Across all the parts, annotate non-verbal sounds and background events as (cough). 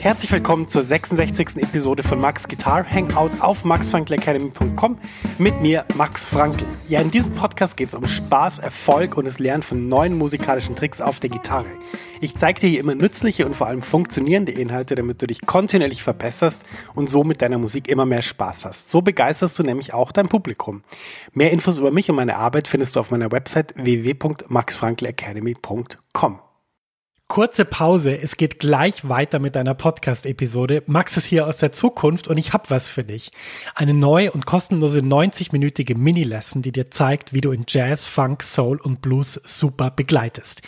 Herzlich willkommen zur 66. Episode von Max Guitar Hangout auf maxfrankelacademy.com mit mir, Max Frankl. Ja, in diesem Podcast geht es um Spaß, Erfolg und das Lernen von neuen musikalischen Tricks auf der Gitarre. Ich zeige dir hier immer nützliche und vor allem funktionierende Inhalte, damit du dich kontinuierlich verbesserst und so mit deiner Musik immer mehr Spaß hast. So begeisterst du nämlich auch dein Publikum. Mehr Infos über mich und meine Arbeit findest du auf meiner Website www.maxfrankelacademy.com. Kurze Pause, es geht gleich weiter mit deiner Podcast-Episode. Max ist hier aus der Zukunft und ich habe was für dich. Eine neue und kostenlose 90-minütige Mini-Lesson, die dir zeigt, wie du in Jazz, Funk, Soul und Blues super begleitest.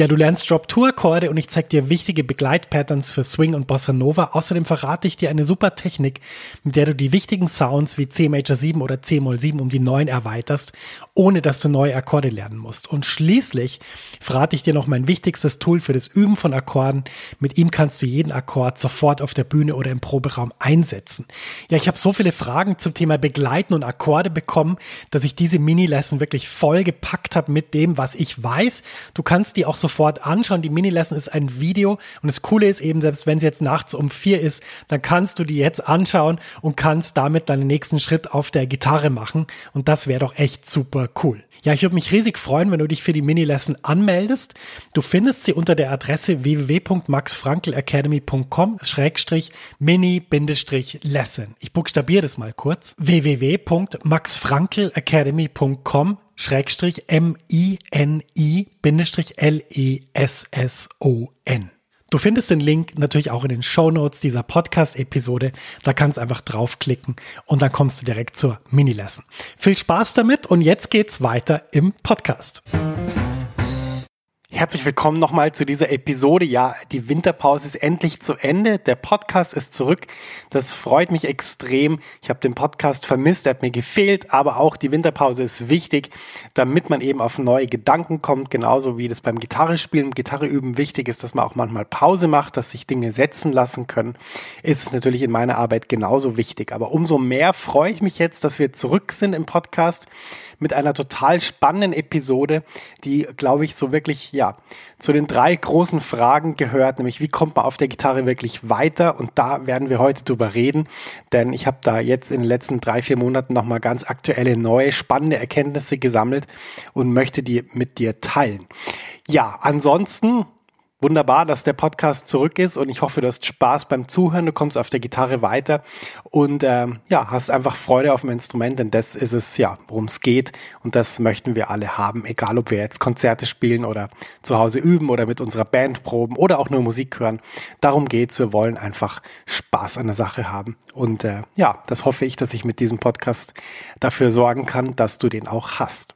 Ja, du lernst Drop-Tour-Akkorde und ich zeige dir wichtige Begleitpatterns für Swing und Bossa Nova. Außerdem verrate ich dir eine super Technik, mit der du die wichtigen Sounds wie C Major 7 oder C Moll 7 um die 9 erweiterst, ohne dass du neue Akkorde lernen musst. Und schließlich verrate ich dir noch mein wichtigstes Tool für das Üben von Akkorden. Mit ihm kannst du jeden Akkord sofort auf der Bühne oder im Proberaum einsetzen. Ja, ich habe so viele Fragen zum Thema Begleiten und Akkorde bekommen, dass ich diese Mini-Lesson wirklich voll gepackt habe mit dem, was ich weiß. Du kannst die auch so sofort anschauen. Die Mini-Lesson ist ein Video und das Coole ist eben, selbst wenn es jetzt nachts um vier ist, dann kannst du die jetzt anschauen und kannst damit deinen nächsten Schritt auf der Gitarre machen und das wäre doch echt super cool. Ja, ich würde mich riesig freuen, wenn du dich für die Mini-Lesson anmeldest. Du findest sie unter der Adresse www.maxfrankelacademy.com schrägstrich mini-lesson. Ich buchstabiere das mal kurz. www.maxfrankelacademy.com Schrägstrich M-I-N-I-L-E-S-S-O-N. Du findest den Link natürlich auch in den Show Notes dieser Podcast-Episode. Da kannst du einfach draufklicken und dann kommst du direkt zur Mini-Lesson. Viel Spaß damit und jetzt geht's weiter im Podcast. Herzlich willkommen nochmal zu dieser Episode. Ja, die Winterpause ist endlich zu Ende. Der Podcast ist zurück. Das freut mich extrem. Ich habe den Podcast vermisst, er hat mir gefehlt, aber auch die Winterpause ist wichtig, damit man eben auf neue Gedanken kommt, genauso wie das beim Gitarre spielen, Gitarre üben wichtig ist, dass man auch manchmal Pause macht, dass sich Dinge setzen lassen können. Ist es natürlich in meiner Arbeit genauso wichtig. Aber umso mehr freue ich mich jetzt, dass wir zurück sind im Podcast mit einer total spannenden Episode, die, glaube ich, so wirklich, ja, zu den drei großen Fragen gehört, nämlich wie kommt man auf der Gitarre wirklich weiter? Und da werden wir heute drüber reden, denn ich habe da jetzt in den letzten drei, vier Monaten nochmal ganz aktuelle, neue, spannende Erkenntnisse gesammelt und möchte die mit dir teilen. Ja, ansonsten Wunderbar, dass der Podcast zurück ist und ich hoffe, du hast Spaß beim Zuhören, du kommst auf der Gitarre weiter und ähm, ja, hast einfach Freude auf dem Instrument, denn das ist es ja, worum es geht und das möchten wir alle haben, egal ob wir jetzt Konzerte spielen oder zu Hause üben oder mit unserer Band proben oder auch nur Musik hören. Darum geht's, wir wollen einfach Spaß an der Sache haben und äh, ja, das hoffe ich, dass ich mit diesem Podcast dafür sorgen kann, dass du den auch hast.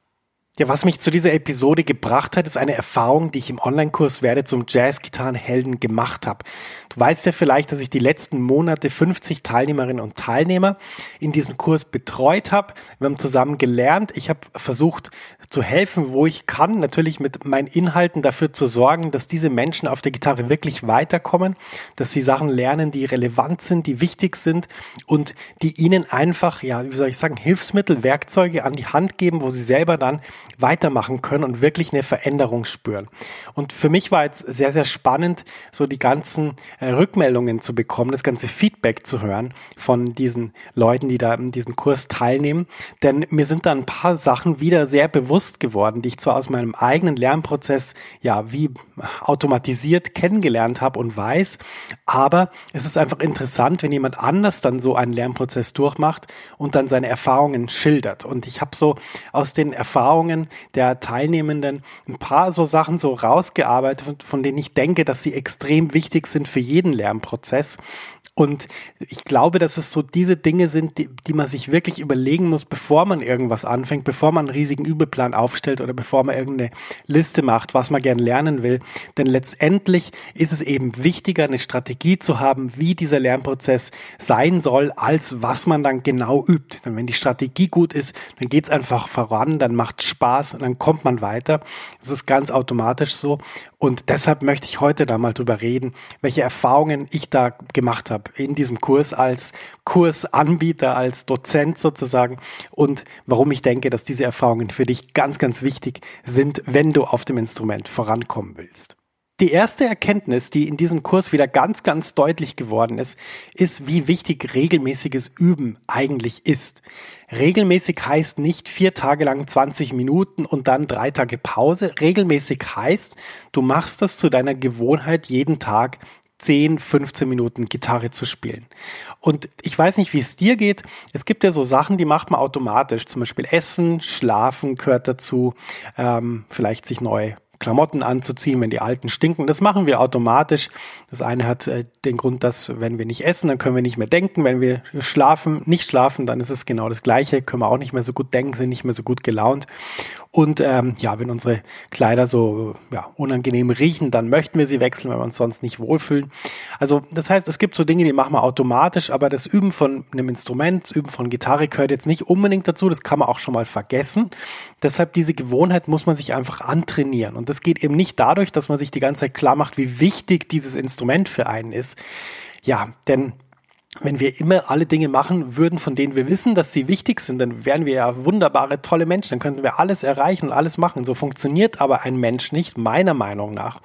Ja, was mich zu dieser Episode gebracht hat, ist eine Erfahrung, die ich im Online-Kurs Werde zum Jazz-Gitarrenhelden gemacht habe. Du weißt ja vielleicht, dass ich die letzten Monate 50 Teilnehmerinnen und Teilnehmer in diesem Kurs betreut habe. Wir haben zusammen gelernt. Ich habe versucht zu helfen, wo ich kann, natürlich mit meinen Inhalten dafür zu sorgen, dass diese Menschen auf der Gitarre wirklich weiterkommen, dass sie Sachen lernen, die relevant sind, die wichtig sind und die ihnen einfach, ja, wie soll ich sagen, Hilfsmittel, Werkzeuge an die Hand geben, wo sie selber dann weitermachen können und wirklich eine Veränderung spüren. Und für mich war jetzt sehr, sehr spannend, so die ganzen äh, Rückmeldungen zu bekommen, das ganze Feedback zu hören von diesen Leuten, die da in diesem Kurs teilnehmen. Denn mir sind da ein paar Sachen wieder sehr bewusst geworden, die ich zwar aus meinem eigenen Lernprozess ja wie automatisiert kennengelernt habe und weiß, aber es ist einfach interessant, wenn jemand anders dann so einen Lernprozess durchmacht und dann seine Erfahrungen schildert. Und ich habe so aus den Erfahrungen Erfahrungen der Teilnehmenden ein paar so Sachen so rausgearbeitet, von denen ich denke, dass sie extrem wichtig sind für jeden Lernprozess. Und ich glaube, dass es so diese Dinge sind, die, die man sich wirklich überlegen muss, bevor man irgendwas anfängt, bevor man einen riesigen Übeplan aufstellt oder bevor man irgendeine Liste macht, was man gern lernen will. Denn letztendlich ist es eben wichtiger, eine Strategie zu haben, wie dieser Lernprozess sein soll, als was man dann genau übt. Denn wenn die Strategie gut ist, dann geht es einfach voran, dann macht Spaß und dann kommt man weiter. Das ist ganz automatisch so. Und deshalb möchte ich heute da mal drüber reden, welche Erfahrungen ich da gemacht habe in diesem Kurs als Kursanbieter, als Dozent sozusagen und warum ich denke, dass diese Erfahrungen für dich ganz, ganz wichtig sind, wenn du auf dem Instrument vorankommen willst. Die erste Erkenntnis, die in diesem Kurs wieder ganz, ganz deutlich geworden ist, ist, wie wichtig regelmäßiges Üben eigentlich ist. Regelmäßig heißt nicht vier Tage lang 20 Minuten und dann drei Tage Pause. Regelmäßig heißt, du machst das zu deiner Gewohnheit, jeden Tag 10, 15 Minuten Gitarre zu spielen. Und ich weiß nicht, wie es dir geht. Es gibt ja so Sachen, die macht man automatisch. Zum Beispiel Essen, Schlafen gehört dazu, ähm, vielleicht sich neu Klamotten anzuziehen, wenn die alten stinken. Das machen wir automatisch. Das eine hat äh, den Grund, dass wenn wir nicht essen, dann können wir nicht mehr denken. Wenn wir schlafen, nicht schlafen, dann ist es genau das Gleiche. Können wir auch nicht mehr so gut denken, sind nicht mehr so gut gelaunt. Und ähm, ja, wenn unsere Kleider so ja, unangenehm riechen, dann möchten wir sie wechseln, wenn wir uns sonst nicht wohlfühlen. Also das heißt, es gibt so Dinge, die machen wir automatisch, aber das Üben von einem Instrument, das Üben von Gitarre gehört jetzt nicht unbedingt dazu. Das kann man auch schon mal vergessen. Deshalb diese Gewohnheit muss man sich einfach antrainieren. Und das geht eben nicht dadurch, dass man sich die ganze Zeit klar macht, wie wichtig dieses Instrument für einen ist. Ja, denn wenn wir immer alle Dinge machen würden, von denen wir wissen, dass sie wichtig sind, dann wären wir ja wunderbare, tolle Menschen. Dann könnten wir alles erreichen und alles machen. So funktioniert aber ein Mensch nicht, meiner Meinung nach,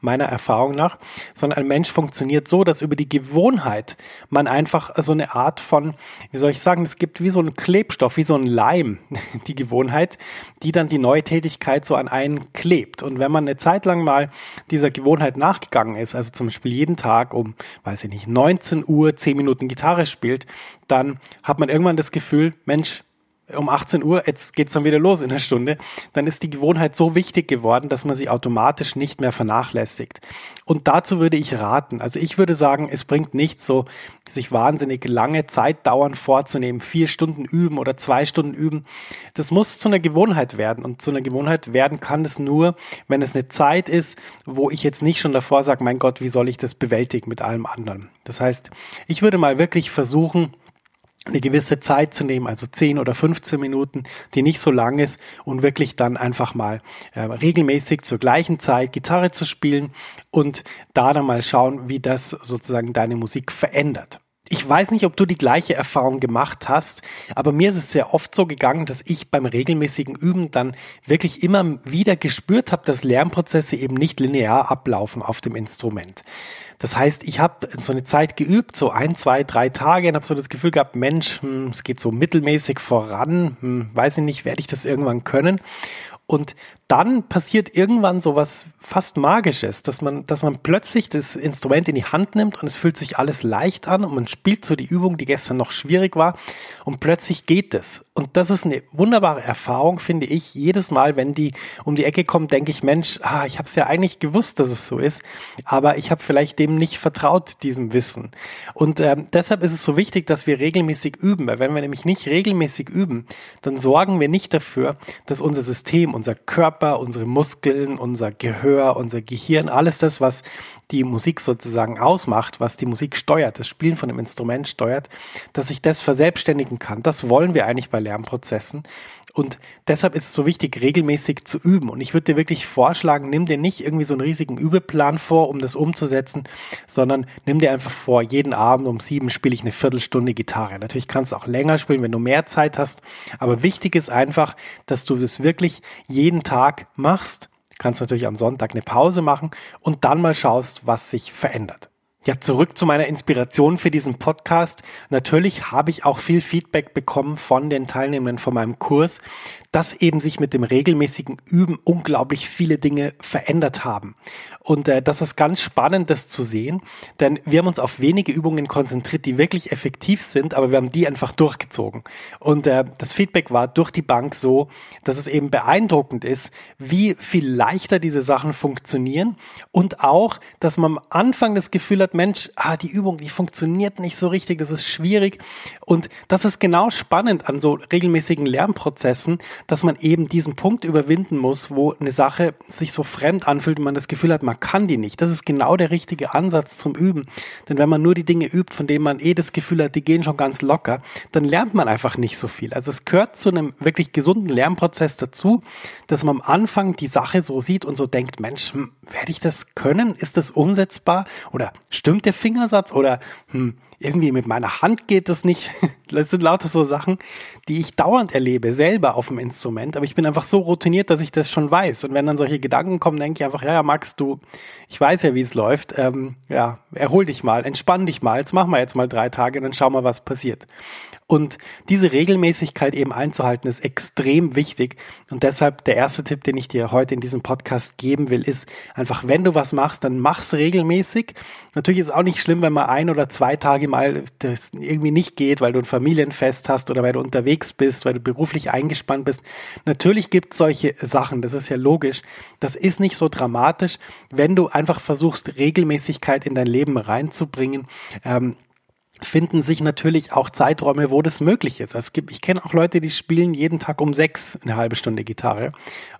meiner Erfahrung nach, sondern ein Mensch funktioniert so, dass über die Gewohnheit man einfach so eine Art von, wie soll ich sagen, es gibt wie so einen Klebstoff, wie so ein Leim, (laughs) die Gewohnheit, die dann die neue Tätigkeit so an einen klebt. Und wenn man eine Zeit lang mal dieser Gewohnheit nachgegangen ist, also zum Beispiel jeden Tag um, weiß ich nicht, 19 Uhr, 10 Minuten Minuten Gitarre spielt, dann hat man irgendwann das Gefühl, Mensch, um 18 Uhr, jetzt geht's dann wieder los in der Stunde, dann ist die Gewohnheit so wichtig geworden, dass man sie automatisch nicht mehr vernachlässigt. Und dazu würde ich raten. Also ich würde sagen, es bringt nichts, so sich wahnsinnig lange Zeit dauern vorzunehmen, vier Stunden üben oder zwei Stunden üben. Das muss zu einer Gewohnheit werden. Und zu einer Gewohnheit werden kann es nur, wenn es eine Zeit ist, wo ich jetzt nicht schon davor sage, mein Gott, wie soll ich das bewältigen mit allem anderen. Das heißt, ich würde mal wirklich versuchen, eine gewisse Zeit zu nehmen, also 10 oder 15 Minuten, die nicht so lang ist und wirklich dann einfach mal äh, regelmäßig zur gleichen Zeit Gitarre zu spielen und da dann mal schauen, wie das sozusagen deine Musik verändert. Ich weiß nicht, ob du die gleiche Erfahrung gemacht hast, aber mir ist es sehr oft so gegangen, dass ich beim regelmäßigen Üben dann wirklich immer wieder gespürt habe, dass Lernprozesse eben nicht linear ablaufen auf dem Instrument. Das heißt, ich habe so eine Zeit geübt, so ein, zwei, drei Tage und habe so das Gefühl gehabt, Mensch, hm, es geht so mittelmäßig voran, hm, weiß ich nicht, werde ich das irgendwann können? Und dann passiert irgendwann so was fast Magisches, dass man, dass man plötzlich das Instrument in die Hand nimmt und es fühlt sich alles leicht an und man spielt so die Übung, die gestern noch schwierig war und plötzlich geht es. Und das ist eine wunderbare Erfahrung, finde ich. Jedes Mal, wenn die um die Ecke kommt, denke ich, Mensch, ah, ich habe es ja eigentlich gewusst, dass es so ist, aber ich habe vielleicht dem nicht vertraut, diesem Wissen. Und ähm, deshalb ist es so wichtig, dass wir regelmäßig üben, weil wenn wir nämlich nicht regelmäßig üben, dann sorgen wir nicht dafür, dass unser System, unser Körper, unsere Muskeln, unser Gehör, unser Gehirn, alles das, was die Musik sozusagen ausmacht, was die Musik steuert, das Spielen von einem Instrument steuert, dass ich das verselbstständigen kann. Das wollen wir eigentlich bei Lernprozessen. Und deshalb ist es so wichtig, regelmäßig zu üben. Und ich würde dir wirklich vorschlagen, nimm dir nicht irgendwie so einen riesigen Übeplan vor, um das umzusetzen, sondern nimm dir einfach vor, jeden Abend um sieben spiele ich eine Viertelstunde Gitarre. Natürlich kannst du auch länger spielen, wenn du mehr Zeit hast. Aber wichtig ist einfach, dass du das wirklich jeden Tag machst. Kannst natürlich am Sonntag eine Pause machen und dann mal schaust, was sich verändert. Ja, zurück zu meiner Inspiration für diesen Podcast. Natürlich habe ich auch viel Feedback bekommen von den Teilnehmern von meinem Kurs, dass eben sich mit dem regelmäßigen Üben unglaublich viele Dinge verändert haben. Und äh, das ist ganz spannend, das zu sehen, denn wir haben uns auf wenige Übungen konzentriert, die wirklich effektiv sind, aber wir haben die einfach durchgezogen. Und äh, das Feedback war durch die Bank so, dass es eben beeindruckend ist, wie viel leichter diese Sachen funktionieren und auch, dass man am Anfang das Gefühl hat, Mensch, ah, die Übung, die funktioniert nicht so richtig, das ist schwierig. Und das ist genau spannend an so regelmäßigen Lernprozessen, dass man eben diesen Punkt überwinden muss, wo eine Sache sich so fremd anfühlt und man das Gefühl hat, man kann die nicht. Das ist genau der richtige Ansatz zum Üben. Denn wenn man nur die Dinge übt, von denen man eh das Gefühl hat, die gehen schon ganz locker, dann lernt man einfach nicht so viel. Also es gehört zu einem wirklich gesunden Lernprozess dazu, dass man am Anfang die Sache so sieht und so denkt, Mensch, hm, werde ich das können? Ist das umsetzbar? Oder stimmt der Fingersatz? Oder hm, irgendwie mit meiner Hand geht das nicht. (laughs) Das sind lauter so Sachen, die ich dauernd erlebe, selber auf dem Instrument. Aber ich bin einfach so routiniert, dass ich das schon weiß. Und wenn dann solche Gedanken kommen, denke ich einfach, ja, ja, Max, du, ich weiß ja, wie es läuft. Ähm, ja, erhol dich mal, entspann dich mal. Jetzt machen wir jetzt mal drei Tage und dann schau mal, was passiert. Und diese Regelmäßigkeit eben einzuhalten, ist extrem wichtig. Und deshalb der erste Tipp, den ich dir heute in diesem Podcast geben will, ist einfach, wenn du was machst, dann mach's regelmäßig. Natürlich ist es auch nicht schlimm, wenn man ein oder zwei Tage mal das irgendwie nicht geht, weil du ein Familienfest hast oder weil du unterwegs bist, weil du beruflich eingespannt bist. Natürlich gibt es solche Sachen, das ist ja logisch. Das ist nicht so dramatisch, wenn du einfach versuchst, Regelmäßigkeit in dein Leben reinzubringen. Ähm, finden sich natürlich auch Zeiträume, wo das möglich ist. Es gibt, ich kenne auch Leute, die spielen jeden Tag um sechs eine halbe Stunde Gitarre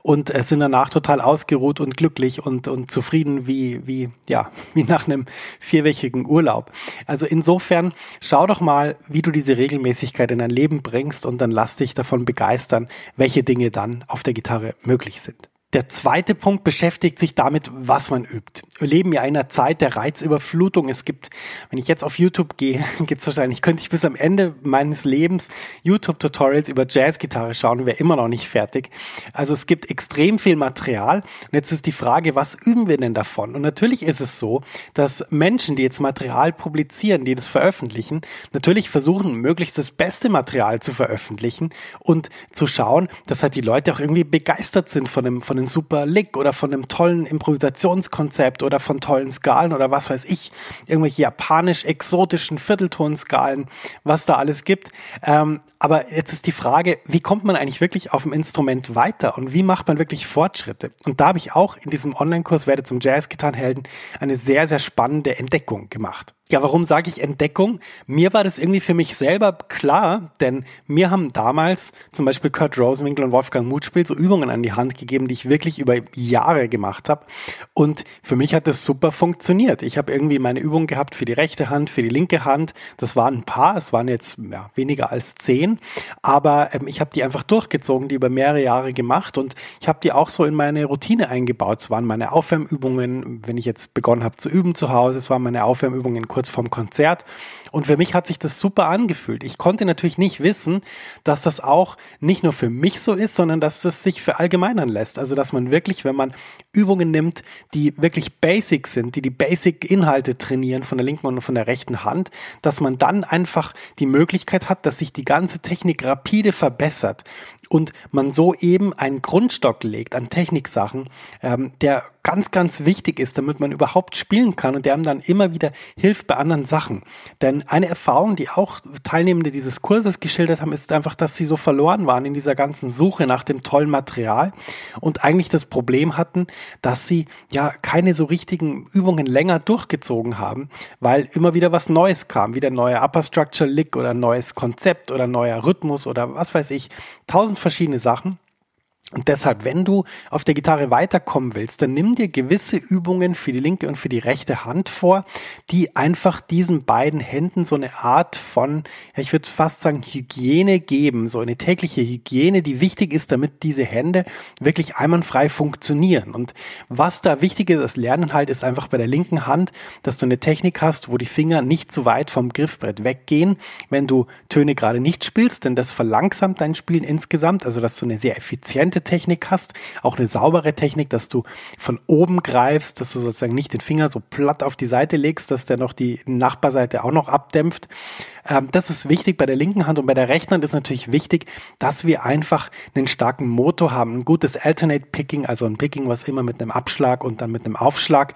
und äh, sind danach total ausgeruht und glücklich und, und zufrieden wie, wie, ja, (laughs) wie nach einem vierwöchigen Urlaub. Also insofern schau doch mal, wie du diese Regelmäßigkeit in dein Leben bringst und dann lass dich davon begeistern, welche Dinge dann auf der Gitarre möglich sind. Der zweite Punkt beschäftigt sich damit, was man übt. Wir leben ja in einer Zeit der Reizüberflutung. Es gibt, wenn ich jetzt auf YouTube gehe, (laughs) gibt es wahrscheinlich, könnte ich bis am Ende meines Lebens YouTube-Tutorials über Jazzgitarre schauen wäre immer noch nicht fertig. Also es gibt extrem viel Material. Und jetzt ist die Frage, was üben wir denn davon? Und natürlich ist es so, dass Menschen, die jetzt Material publizieren, die das veröffentlichen, natürlich versuchen, möglichst das beste Material zu veröffentlichen und zu schauen, dass halt die Leute auch irgendwie begeistert sind von dem, von dem einem super Lick oder von einem tollen Improvisationskonzept oder von tollen Skalen oder was weiß ich, irgendwelche japanisch-exotischen Vierteltonskalen, was da alles gibt. Ähm, aber jetzt ist die Frage, wie kommt man eigentlich wirklich auf dem Instrument weiter und wie macht man wirklich Fortschritte? Und da habe ich auch in diesem Online-Kurs Werde zum Jazz-Gitarrenhelden eine sehr, sehr spannende Entdeckung gemacht. Ja, warum sage ich Entdeckung? Mir war das irgendwie für mich selber klar, denn mir haben damals zum Beispiel Kurt Rosenwinkel und Wolfgang Mutspiel so Übungen an die Hand gegeben, die ich wirklich über Jahre gemacht habe. Und für mich hat das super funktioniert. Ich habe irgendwie meine Übung gehabt für die rechte Hand, für die linke Hand. Das waren ein paar, es waren jetzt ja, weniger als zehn, aber ähm, ich habe die einfach durchgezogen, die über mehrere Jahre gemacht und ich habe die auch so in meine Routine eingebaut. Es waren meine Aufwärmübungen, wenn ich jetzt begonnen habe zu üben zu Hause, es waren meine Aufwärmübungen kurz vorm Konzert. Und für mich hat sich das super angefühlt. Ich konnte natürlich nicht wissen, dass das auch nicht nur für mich so ist, sondern dass das sich verallgemeinern lässt. Also, dass man wirklich, wenn man Übungen nimmt, die wirklich basic sind, die die Basic-Inhalte trainieren von der linken und von der rechten Hand, dass man dann einfach die Möglichkeit hat, dass sich die ganze Technik rapide verbessert und man so eben einen Grundstock legt an Techniksachen, ähm, der ganz, ganz wichtig ist, damit man überhaupt spielen kann und der einem dann immer wieder hilft bei anderen Sachen. Denn eine Erfahrung, die auch Teilnehmende dieses Kurses geschildert haben, ist einfach, dass sie so verloren waren in dieser ganzen Suche nach dem tollen Material und eigentlich das Problem hatten, dass sie ja keine so richtigen Übungen länger durchgezogen haben, weil immer wieder was Neues kam, wieder neuer Upper Structure Lick oder neues Konzept oder neuer Rhythmus oder was weiß ich, tausend verschiedene Sachen. Und deshalb, wenn du auf der Gitarre weiterkommen willst, dann nimm dir gewisse Übungen für die linke und für die rechte Hand vor, die einfach diesen beiden Händen so eine Art von, ja, ich würde fast sagen, Hygiene geben, so eine tägliche Hygiene, die wichtig ist, damit diese Hände wirklich einwandfrei funktionieren. Und was da wichtig ist, das Lernen halt, ist einfach bei der linken Hand, dass du eine Technik hast, wo die Finger nicht zu weit vom Griffbrett weggehen, wenn du Töne gerade nicht spielst, denn das verlangsamt dein Spielen insgesamt, also dass du eine sehr effiziente Technik hast, auch eine saubere Technik, dass du von oben greifst, dass du sozusagen nicht den Finger so platt auf die Seite legst, dass der noch die Nachbarseite auch noch abdämpft. Ähm, das ist wichtig bei der linken Hand und bei der rechten Hand ist natürlich wichtig, dass wir einfach einen starken Motor haben, ein gutes Alternate Picking, also ein Picking, was immer mit einem Abschlag und dann mit einem Aufschlag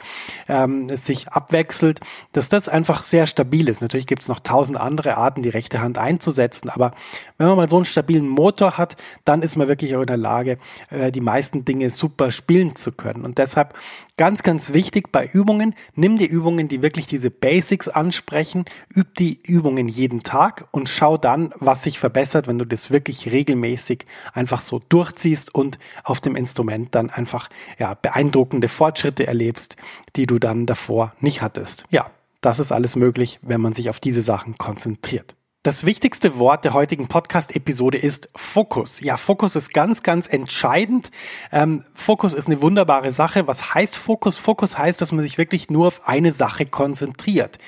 ähm, sich abwechselt, dass das einfach sehr stabil ist. Natürlich gibt es noch tausend andere Arten, die rechte Hand einzusetzen, aber wenn man mal so einen stabilen Motor hat, dann ist man wirklich auch in der Lage, äh, die meisten Dinge super spielen zu können. Und deshalb Ganz, ganz wichtig bei Übungen, nimm die Übungen, die wirklich diese Basics ansprechen, üb die Übungen jeden Tag und schau dann, was sich verbessert, wenn du das wirklich regelmäßig einfach so durchziehst und auf dem Instrument dann einfach ja, beeindruckende Fortschritte erlebst, die du dann davor nicht hattest. Ja, das ist alles möglich, wenn man sich auf diese Sachen konzentriert. Das wichtigste Wort der heutigen Podcast-Episode ist Fokus. Ja, Fokus ist ganz, ganz entscheidend. Ähm, Fokus ist eine wunderbare Sache. Was heißt Fokus? Fokus heißt, dass man sich wirklich nur auf eine Sache konzentriert.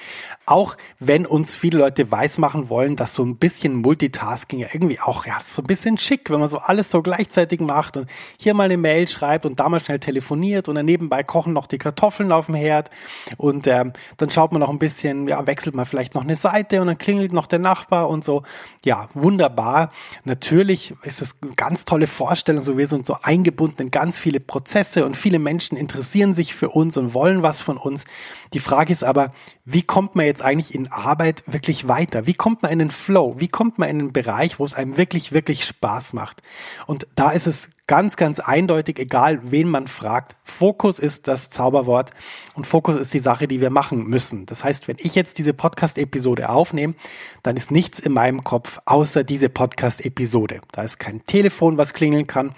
Auch wenn uns viele Leute weismachen wollen, dass so ein bisschen Multitasking ja irgendwie auch, ja, so ein bisschen schick, wenn man so alles so gleichzeitig macht und hier mal eine Mail schreibt und da mal schnell telefoniert und dann nebenbei kochen noch die Kartoffeln auf dem Herd und ähm, dann schaut man noch ein bisschen, ja, wechselt man vielleicht noch eine Seite und dann klingelt noch der Nachbar und so. Ja, wunderbar. Natürlich ist es eine ganz tolle Vorstellung, so wir sind so eingebunden in ganz viele Prozesse und viele Menschen interessieren sich für uns und wollen was von uns. Die Frage ist aber, wie kommt man jetzt eigentlich in Arbeit wirklich weiter? Wie kommt man in den Flow? Wie kommt man in einen Bereich, wo es einem wirklich, wirklich Spaß macht? Und da ist es ganz, ganz eindeutig, egal wen man fragt. Fokus ist das Zauberwort und Fokus ist die Sache, die wir machen müssen. Das heißt, wenn ich jetzt diese Podcast-Episode aufnehme, dann ist nichts in meinem Kopf außer diese Podcast-Episode. Da ist kein Telefon, was klingeln kann.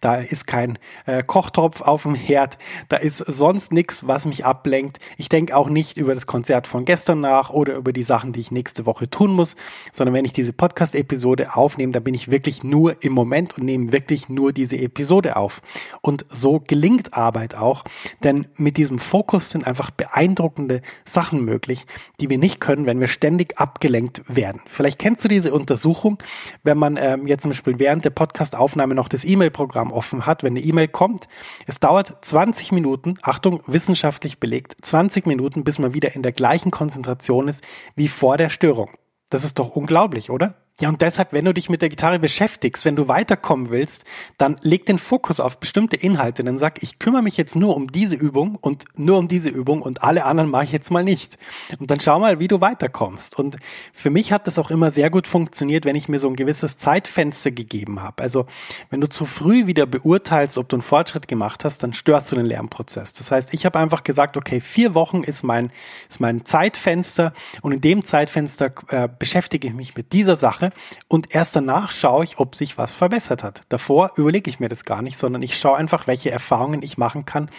Da ist kein äh, Kochtopf auf dem Herd. Da ist sonst nichts, was mich ablenkt. Ich denke auch nicht über das Konzert von gestern nach oder über die Sachen, die ich nächste Woche tun muss, sondern wenn ich diese Podcast-Episode aufnehme, dann bin ich wirklich nur im Moment und nehme wirklich nur diese diese Episode auf. Und so gelingt Arbeit auch, denn mit diesem Fokus sind einfach beeindruckende Sachen möglich, die wir nicht können, wenn wir ständig abgelenkt werden. Vielleicht kennst du diese Untersuchung, wenn man ähm, jetzt zum Beispiel während der Podcastaufnahme noch das E-Mail-Programm offen hat, wenn eine E-Mail kommt, es dauert 20 Minuten, Achtung, wissenschaftlich belegt, 20 Minuten, bis man wieder in der gleichen Konzentration ist wie vor der Störung. Das ist doch unglaublich, oder? Ja, und deshalb, wenn du dich mit der Gitarre beschäftigst, wenn du weiterkommen willst, dann leg den Fokus auf bestimmte Inhalte. Dann sag, ich kümmere mich jetzt nur um diese Übung und nur um diese Übung und alle anderen mache ich jetzt mal nicht. Und dann schau mal, wie du weiterkommst. Und für mich hat das auch immer sehr gut funktioniert, wenn ich mir so ein gewisses Zeitfenster gegeben habe. Also, wenn du zu früh wieder beurteilst, ob du einen Fortschritt gemacht hast, dann störst du den Lernprozess. Das heißt, ich habe einfach gesagt, okay, vier Wochen ist mein, ist mein Zeitfenster und in dem Zeitfenster äh, beschäftige ich mich mit dieser Sache Sache und erst danach schaue ich, ob sich was verbessert hat. Davor überlege ich mir das gar nicht, sondern ich schaue einfach, welche Erfahrungen ich machen kann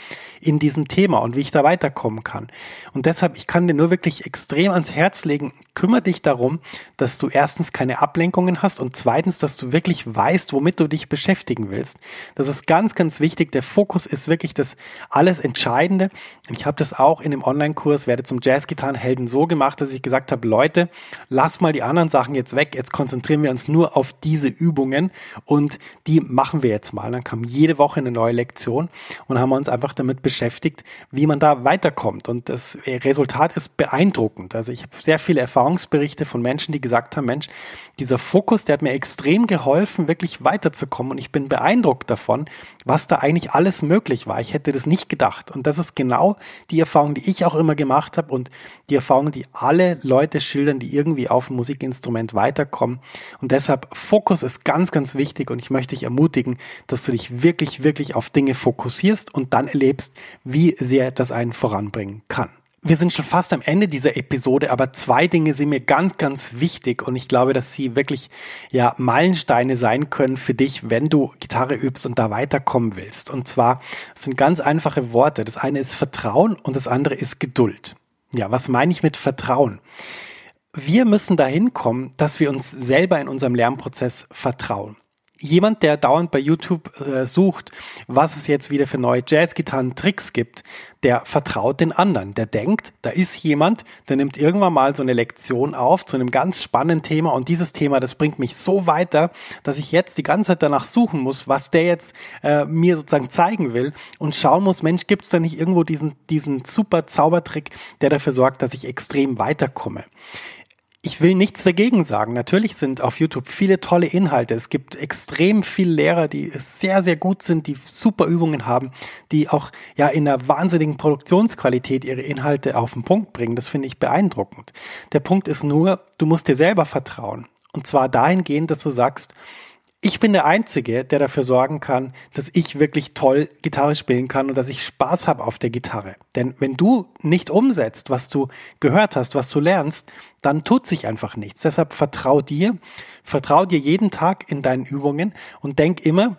in diesem Thema und wie ich da weiterkommen kann. Und deshalb, ich kann dir nur wirklich extrem ans Herz legen, kümmere dich darum, dass du erstens keine Ablenkungen hast und zweitens, dass du wirklich weißt, womit du dich beschäftigen willst. Das ist ganz, ganz wichtig. Der Fokus ist wirklich das alles Entscheidende. Ich habe das auch in dem Online-Kurs, werde zum Jazzgitarrenhelden so gemacht, dass ich gesagt habe, Leute, lass mal die anderen Sachen jetzt weg. Jetzt konzentrieren wir uns nur auf diese Übungen und die machen wir jetzt mal. Dann kam jede Woche eine neue Lektion und haben uns einfach damit beschäftigt, wie man da weiterkommt. Und das Resultat ist beeindruckend. Also ich habe sehr viele Erfahrungsberichte von Menschen, die gesagt haben, Mensch, dieser Fokus, der hat mir extrem geholfen, wirklich weiterzukommen. Und ich bin beeindruckt davon, was da eigentlich alles möglich war. Ich hätte das nicht gedacht. Und das ist genau die Erfahrung, die ich auch immer gemacht habe und die Erfahrung, die alle Leute schildern, die irgendwie auf dem Musikinstrument weiterkommen kommen. Und deshalb Fokus ist ganz, ganz wichtig und ich möchte dich ermutigen, dass du dich wirklich, wirklich auf Dinge fokussierst und dann erlebst, wie sehr das einen voranbringen kann. Wir sind schon fast am Ende dieser Episode, aber zwei Dinge sind mir ganz, ganz wichtig und ich glaube, dass sie wirklich ja Meilensteine sein können für dich, wenn du Gitarre übst und da weiterkommen willst. Und zwar sind ganz einfache Worte. Das eine ist Vertrauen und das andere ist Geduld. Ja, was meine ich mit Vertrauen? Wir müssen dahin kommen, dass wir uns selber in unserem Lernprozess vertrauen. Jemand, der dauernd bei YouTube äh, sucht, was es jetzt wieder für neue Jazzgitarren-Tricks gibt, der vertraut den anderen. Der denkt, da ist jemand, der nimmt irgendwann mal so eine Lektion auf zu einem ganz spannenden Thema und dieses Thema, das bringt mich so weiter, dass ich jetzt die ganze Zeit danach suchen muss, was der jetzt äh, mir sozusagen zeigen will und schauen muss, Mensch, gibt es da nicht irgendwo diesen, diesen super Zaubertrick, der dafür sorgt, dass ich extrem weiterkomme ich will nichts dagegen sagen. Natürlich sind auf YouTube viele tolle Inhalte. Es gibt extrem viele Lehrer, die sehr, sehr gut sind, die super Übungen haben, die auch ja in einer wahnsinnigen Produktionsqualität ihre Inhalte auf den Punkt bringen. Das finde ich beeindruckend. Der Punkt ist nur, du musst dir selber vertrauen. Und zwar dahingehend, dass du sagst, ich bin der Einzige, der dafür sorgen kann, dass ich wirklich toll Gitarre spielen kann und dass ich Spaß habe auf der Gitarre. Denn wenn du nicht umsetzt, was du gehört hast, was du lernst, dann tut sich einfach nichts. Deshalb vertrau dir, vertrau dir jeden Tag in deinen Übungen und denk immer,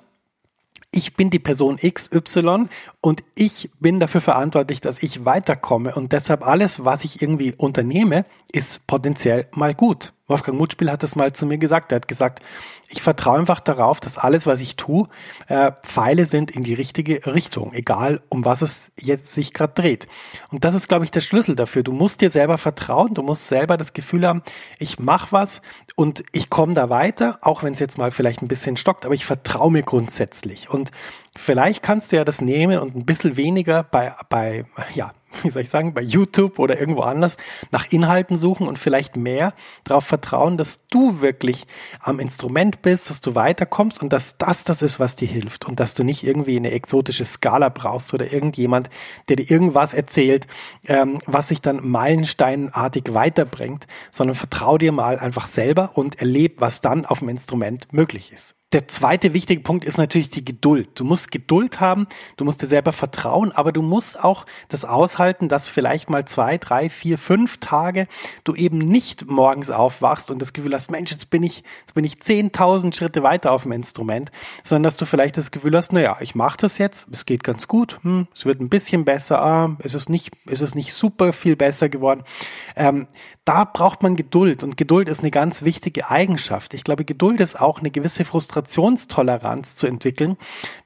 ich bin die Person XY Und ich bin dafür verantwortlich, dass ich weiterkomme. Und deshalb alles, was ich irgendwie unternehme, ist potenziell mal gut. Wolfgang Mutspiel hat das mal zu mir gesagt. Er hat gesagt, ich vertraue einfach darauf, dass alles, was ich tue, äh, Pfeile sind in die richtige Richtung, egal um was es jetzt sich gerade dreht. Und das ist, glaube ich, der Schlüssel dafür. Du musst dir selber vertrauen, du musst selber das Gefühl haben, ich mache was und ich komme da weiter, auch wenn es jetzt mal vielleicht ein bisschen stockt, aber ich vertraue mir grundsätzlich. Und vielleicht kannst du ja das nehmen und ein bisschen weniger bei, bei ja, (laughs) wie soll ich sagen, bei YouTube oder irgendwo anders nach Inhalten suchen und vielleicht mehr darauf vertrauen, dass du wirklich am Instrument bist, dass du weiterkommst und dass das das ist, was dir hilft und dass du nicht irgendwie eine exotische Skala brauchst oder irgendjemand, der dir irgendwas erzählt, ähm, was sich dann meilensteinartig weiterbringt, sondern vertrau dir mal einfach selber und erleb, was dann auf dem Instrument möglich ist. Der zweite wichtige Punkt ist natürlich die Geduld. Du musst Geduld haben, du musst dir selber vertrauen, aber du musst auch das aushalten, dass vielleicht mal zwei, drei, vier, fünf Tage du eben nicht morgens aufwachst und das Gefühl hast, Mensch, jetzt bin ich, jetzt bin ich 10.000 Schritte weiter auf dem Instrument, sondern dass du vielleicht das Gefühl hast, naja, ich mache das jetzt, es geht ganz gut, hm, es wird ein bisschen besser, ah, es ist nicht, es ist nicht super viel besser geworden. Ähm, da braucht man Geduld und Geduld ist eine ganz wichtige Eigenschaft. Ich glaube, Geduld ist auch eine gewisse Frustrationstoleranz zu entwickeln,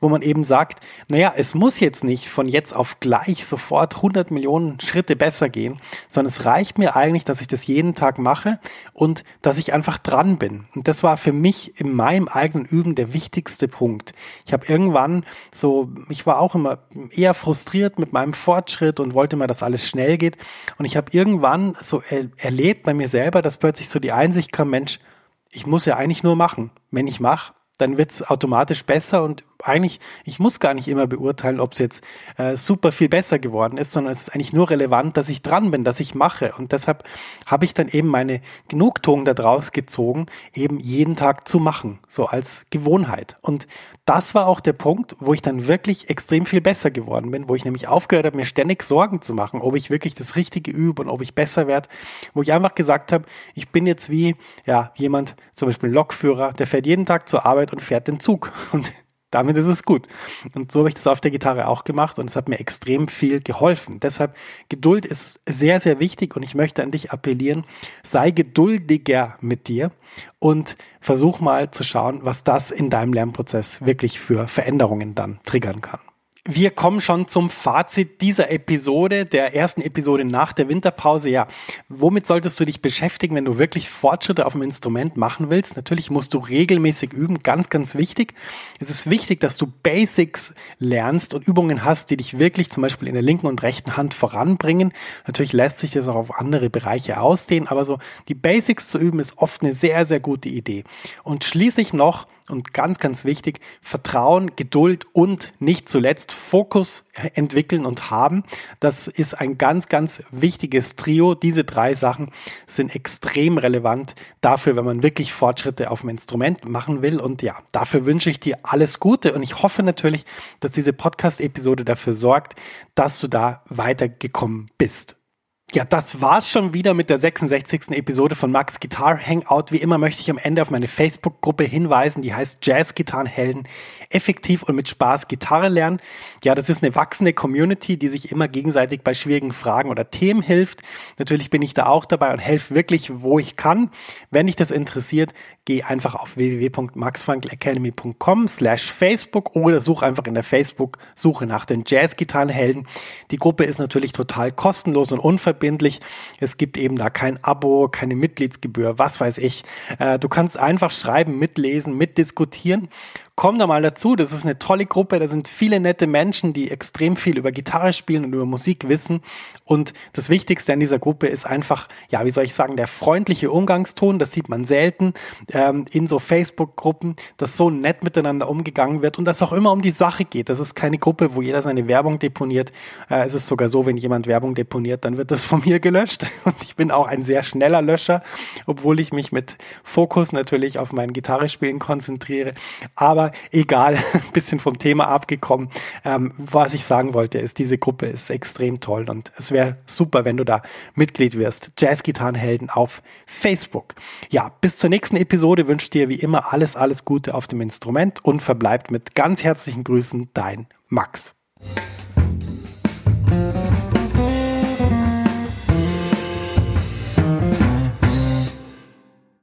wo man eben sagt, naja, es muss jetzt nicht von jetzt auf gleich sofort 100 Millionen Schritte besser gehen, sondern es reicht mir eigentlich, dass ich das jeden Tag mache und dass ich einfach dran bin. Und das war für mich in meinem eigenen Üben der wichtigste Punkt. Ich habe irgendwann so, ich war auch immer eher frustriert mit meinem Fortschritt und wollte mal, dass alles schnell geht. Und ich habe irgendwann so er erlebt bei mir selber, dass plötzlich so die Einsicht kam, Mensch, ich muss ja eigentlich nur machen. Wenn ich mache, dann wird es automatisch besser und eigentlich, ich muss gar nicht immer beurteilen, ob es jetzt äh, super viel besser geworden ist, sondern es ist eigentlich nur relevant, dass ich dran bin, dass ich mache. Und deshalb habe ich dann eben meine Genugtuung daraus gezogen, eben jeden Tag zu machen, so als Gewohnheit. Und das war auch der Punkt, wo ich dann wirklich extrem viel besser geworden bin, wo ich nämlich aufgehört habe, mir ständig Sorgen zu machen, ob ich wirklich das Richtige übe und ob ich besser werde, wo ich einfach gesagt habe, ich bin jetzt wie ja jemand, zum Beispiel Lokführer, der fährt jeden Tag zur Arbeit und fährt den Zug. (laughs) Und damit ist es gut. Und so habe ich das auf der Gitarre auch gemacht und es hat mir extrem viel geholfen. Deshalb, Geduld ist sehr, sehr wichtig und ich möchte an dich appellieren, sei geduldiger mit dir und versuch mal zu schauen, was das in deinem Lernprozess wirklich für Veränderungen dann triggern kann. Wir kommen schon zum Fazit dieser Episode, der ersten Episode nach der Winterpause. Ja, womit solltest du dich beschäftigen, wenn du wirklich Fortschritte auf dem Instrument machen willst? Natürlich musst du regelmäßig üben, ganz, ganz wichtig. Es ist wichtig, dass du Basics lernst und Übungen hast, die dich wirklich zum Beispiel in der linken und rechten Hand voranbringen. Natürlich lässt sich das auch auf andere Bereiche ausdehnen, aber so die Basics zu üben ist oft eine sehr, sehr gute Idee. Und schließlich noch und ganz, ganz wichtig, Vertrauen, Geduld und nicht zuletzt Fokus entwickeln und haben. Das ist ein ganz, ganz wichtiges Trio. Diese drei Sachen sind extrem relevant dafür, wenn man wirklich Fortschritte auf dem Instrument machen will. Und ja, dafür wünsche ich dir alles Gute und ich hoffe natürlich, dass diese Podcast-Episode dafür sorgt, dass du da weitergekommen bist. Ja, das war's schon wieder mit der 66. Episode von Max Guitar Hangout. Wie immer möchte ich am Ende auf meine Facebook-Gruppe hinweisen, die heißt Jazz Gitarrenhelden. Effektiv und mit Spaß Gitarre lernen. Ja, das ist eine wachsende Community, die sich immer gegenseitig bei schwierigen Fragen oder Themen hilft. Natürlich bin ich da auch dabei und helfe wirklich, wo ich kann. Wenn dich das interessiert, geh einfach auf www.maxfrankelacademy.com slash Facebook oder such einfach in der Facebook-Suche nach den Jazz Gitarrenhelden. Die Gruppe ist natürlich total kostenlos und unverbindlich unverbindlich. Es gibt eben da kein Abo, keine Mitgliedsgebühr, was weiß ich. Äh, du kannst einfach schreiben, mitlesen, mitdiskutieren komm da mal dazu. Das ist eine tolle Gruppe. Da sind viele nette Menschen, die extrem viel über Gitarre spielen und über Musik wissen. Und das Wichtigste an dieser Gruppe ist einfach, ja, wie soll ich sagen, der freundliche Umgangston. Das sieht man selten ähm, in so Facebook-Gruppen, dass so nett miteinander umgegangen wird und dass auch immer um die Sache geht. Das ist keine Gruppe, wo jeder seine Werbung deponiert. Äh, es ist sogar so, wenn jemand Werbung deponiert, dann wird das von mir gelöscht. (laughs) Und ich bin auch ein sehr schneller Löscher, obwohl ich mich mit Fokus natürlich auf mein Gitarrespielen konzentriere. Aber aber egal, (laughs) ein bisschen vom Thema abgekommen. Ähm, was ich sagen wollte, ist, diese Gruppe ist extrem toll und es wäre super, wenn du da Mitglied wirst. Jazzgitarrenhelden auf Facebook. Ja, bis zur nächsten Episode wünsche dir wie immer alles, alles Gute auf dem Instrument und verbleibt mit ganz herzlichen Grüßen dein Max.